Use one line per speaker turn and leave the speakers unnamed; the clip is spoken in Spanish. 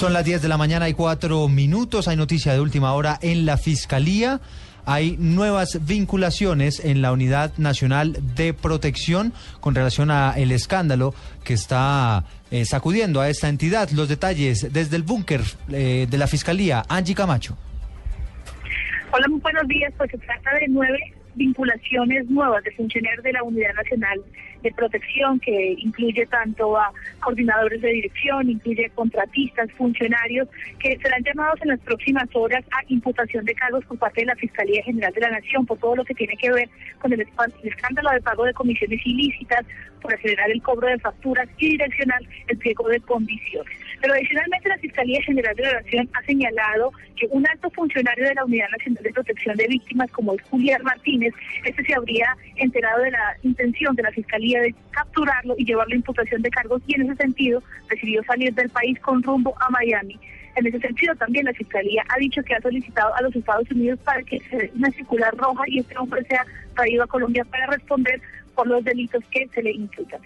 Son las 10 de la mañana y cuatro minutos. Hay noticia de última hora en la Fiscalía. Hay nuevas vinculaciones en la Unidad Nacional de Protección con relación a el escándalo que está eh, sacudiendo a esta entidad. Los detalles desde el búnker eh, de la Fiscalía. Angie Camacho.
Hola, muy buenos días. Pues se trata de nueve vinculaciones nuevas de funcionarios de la Unidad Nacional de Protección, que incluye tanto a coordinadores de dirección, incluye contratistas, funcionarios, que serán llamados en las próximas horas a imputación de cargos por parte de la Fiscalía General de la Nación por todo lo que tiene que ver con el escándalo de pago de comisiones ilícitas, por acelerar el cobro de facturas y direccional el pliego de condiciones. Pero adicionalmente la Fiscalía General de la Nación ha señalado que un alto funcionario de la Unidad Nacional de Protección de Víctimas, como es Julián Martínez, este se habría enterado de la intención de la Fiscalía de capturarlo y llevarlo a imputación de cargos y en ese sentido decidió salir del país con rumbo a Miami. En ese sentido, también la Fiscalía ha dicho que ha solicitado a los Estados Unidos para que se dé una circular roja y este hombre sea traído a Colombia para responder por los delitos que se le imputan.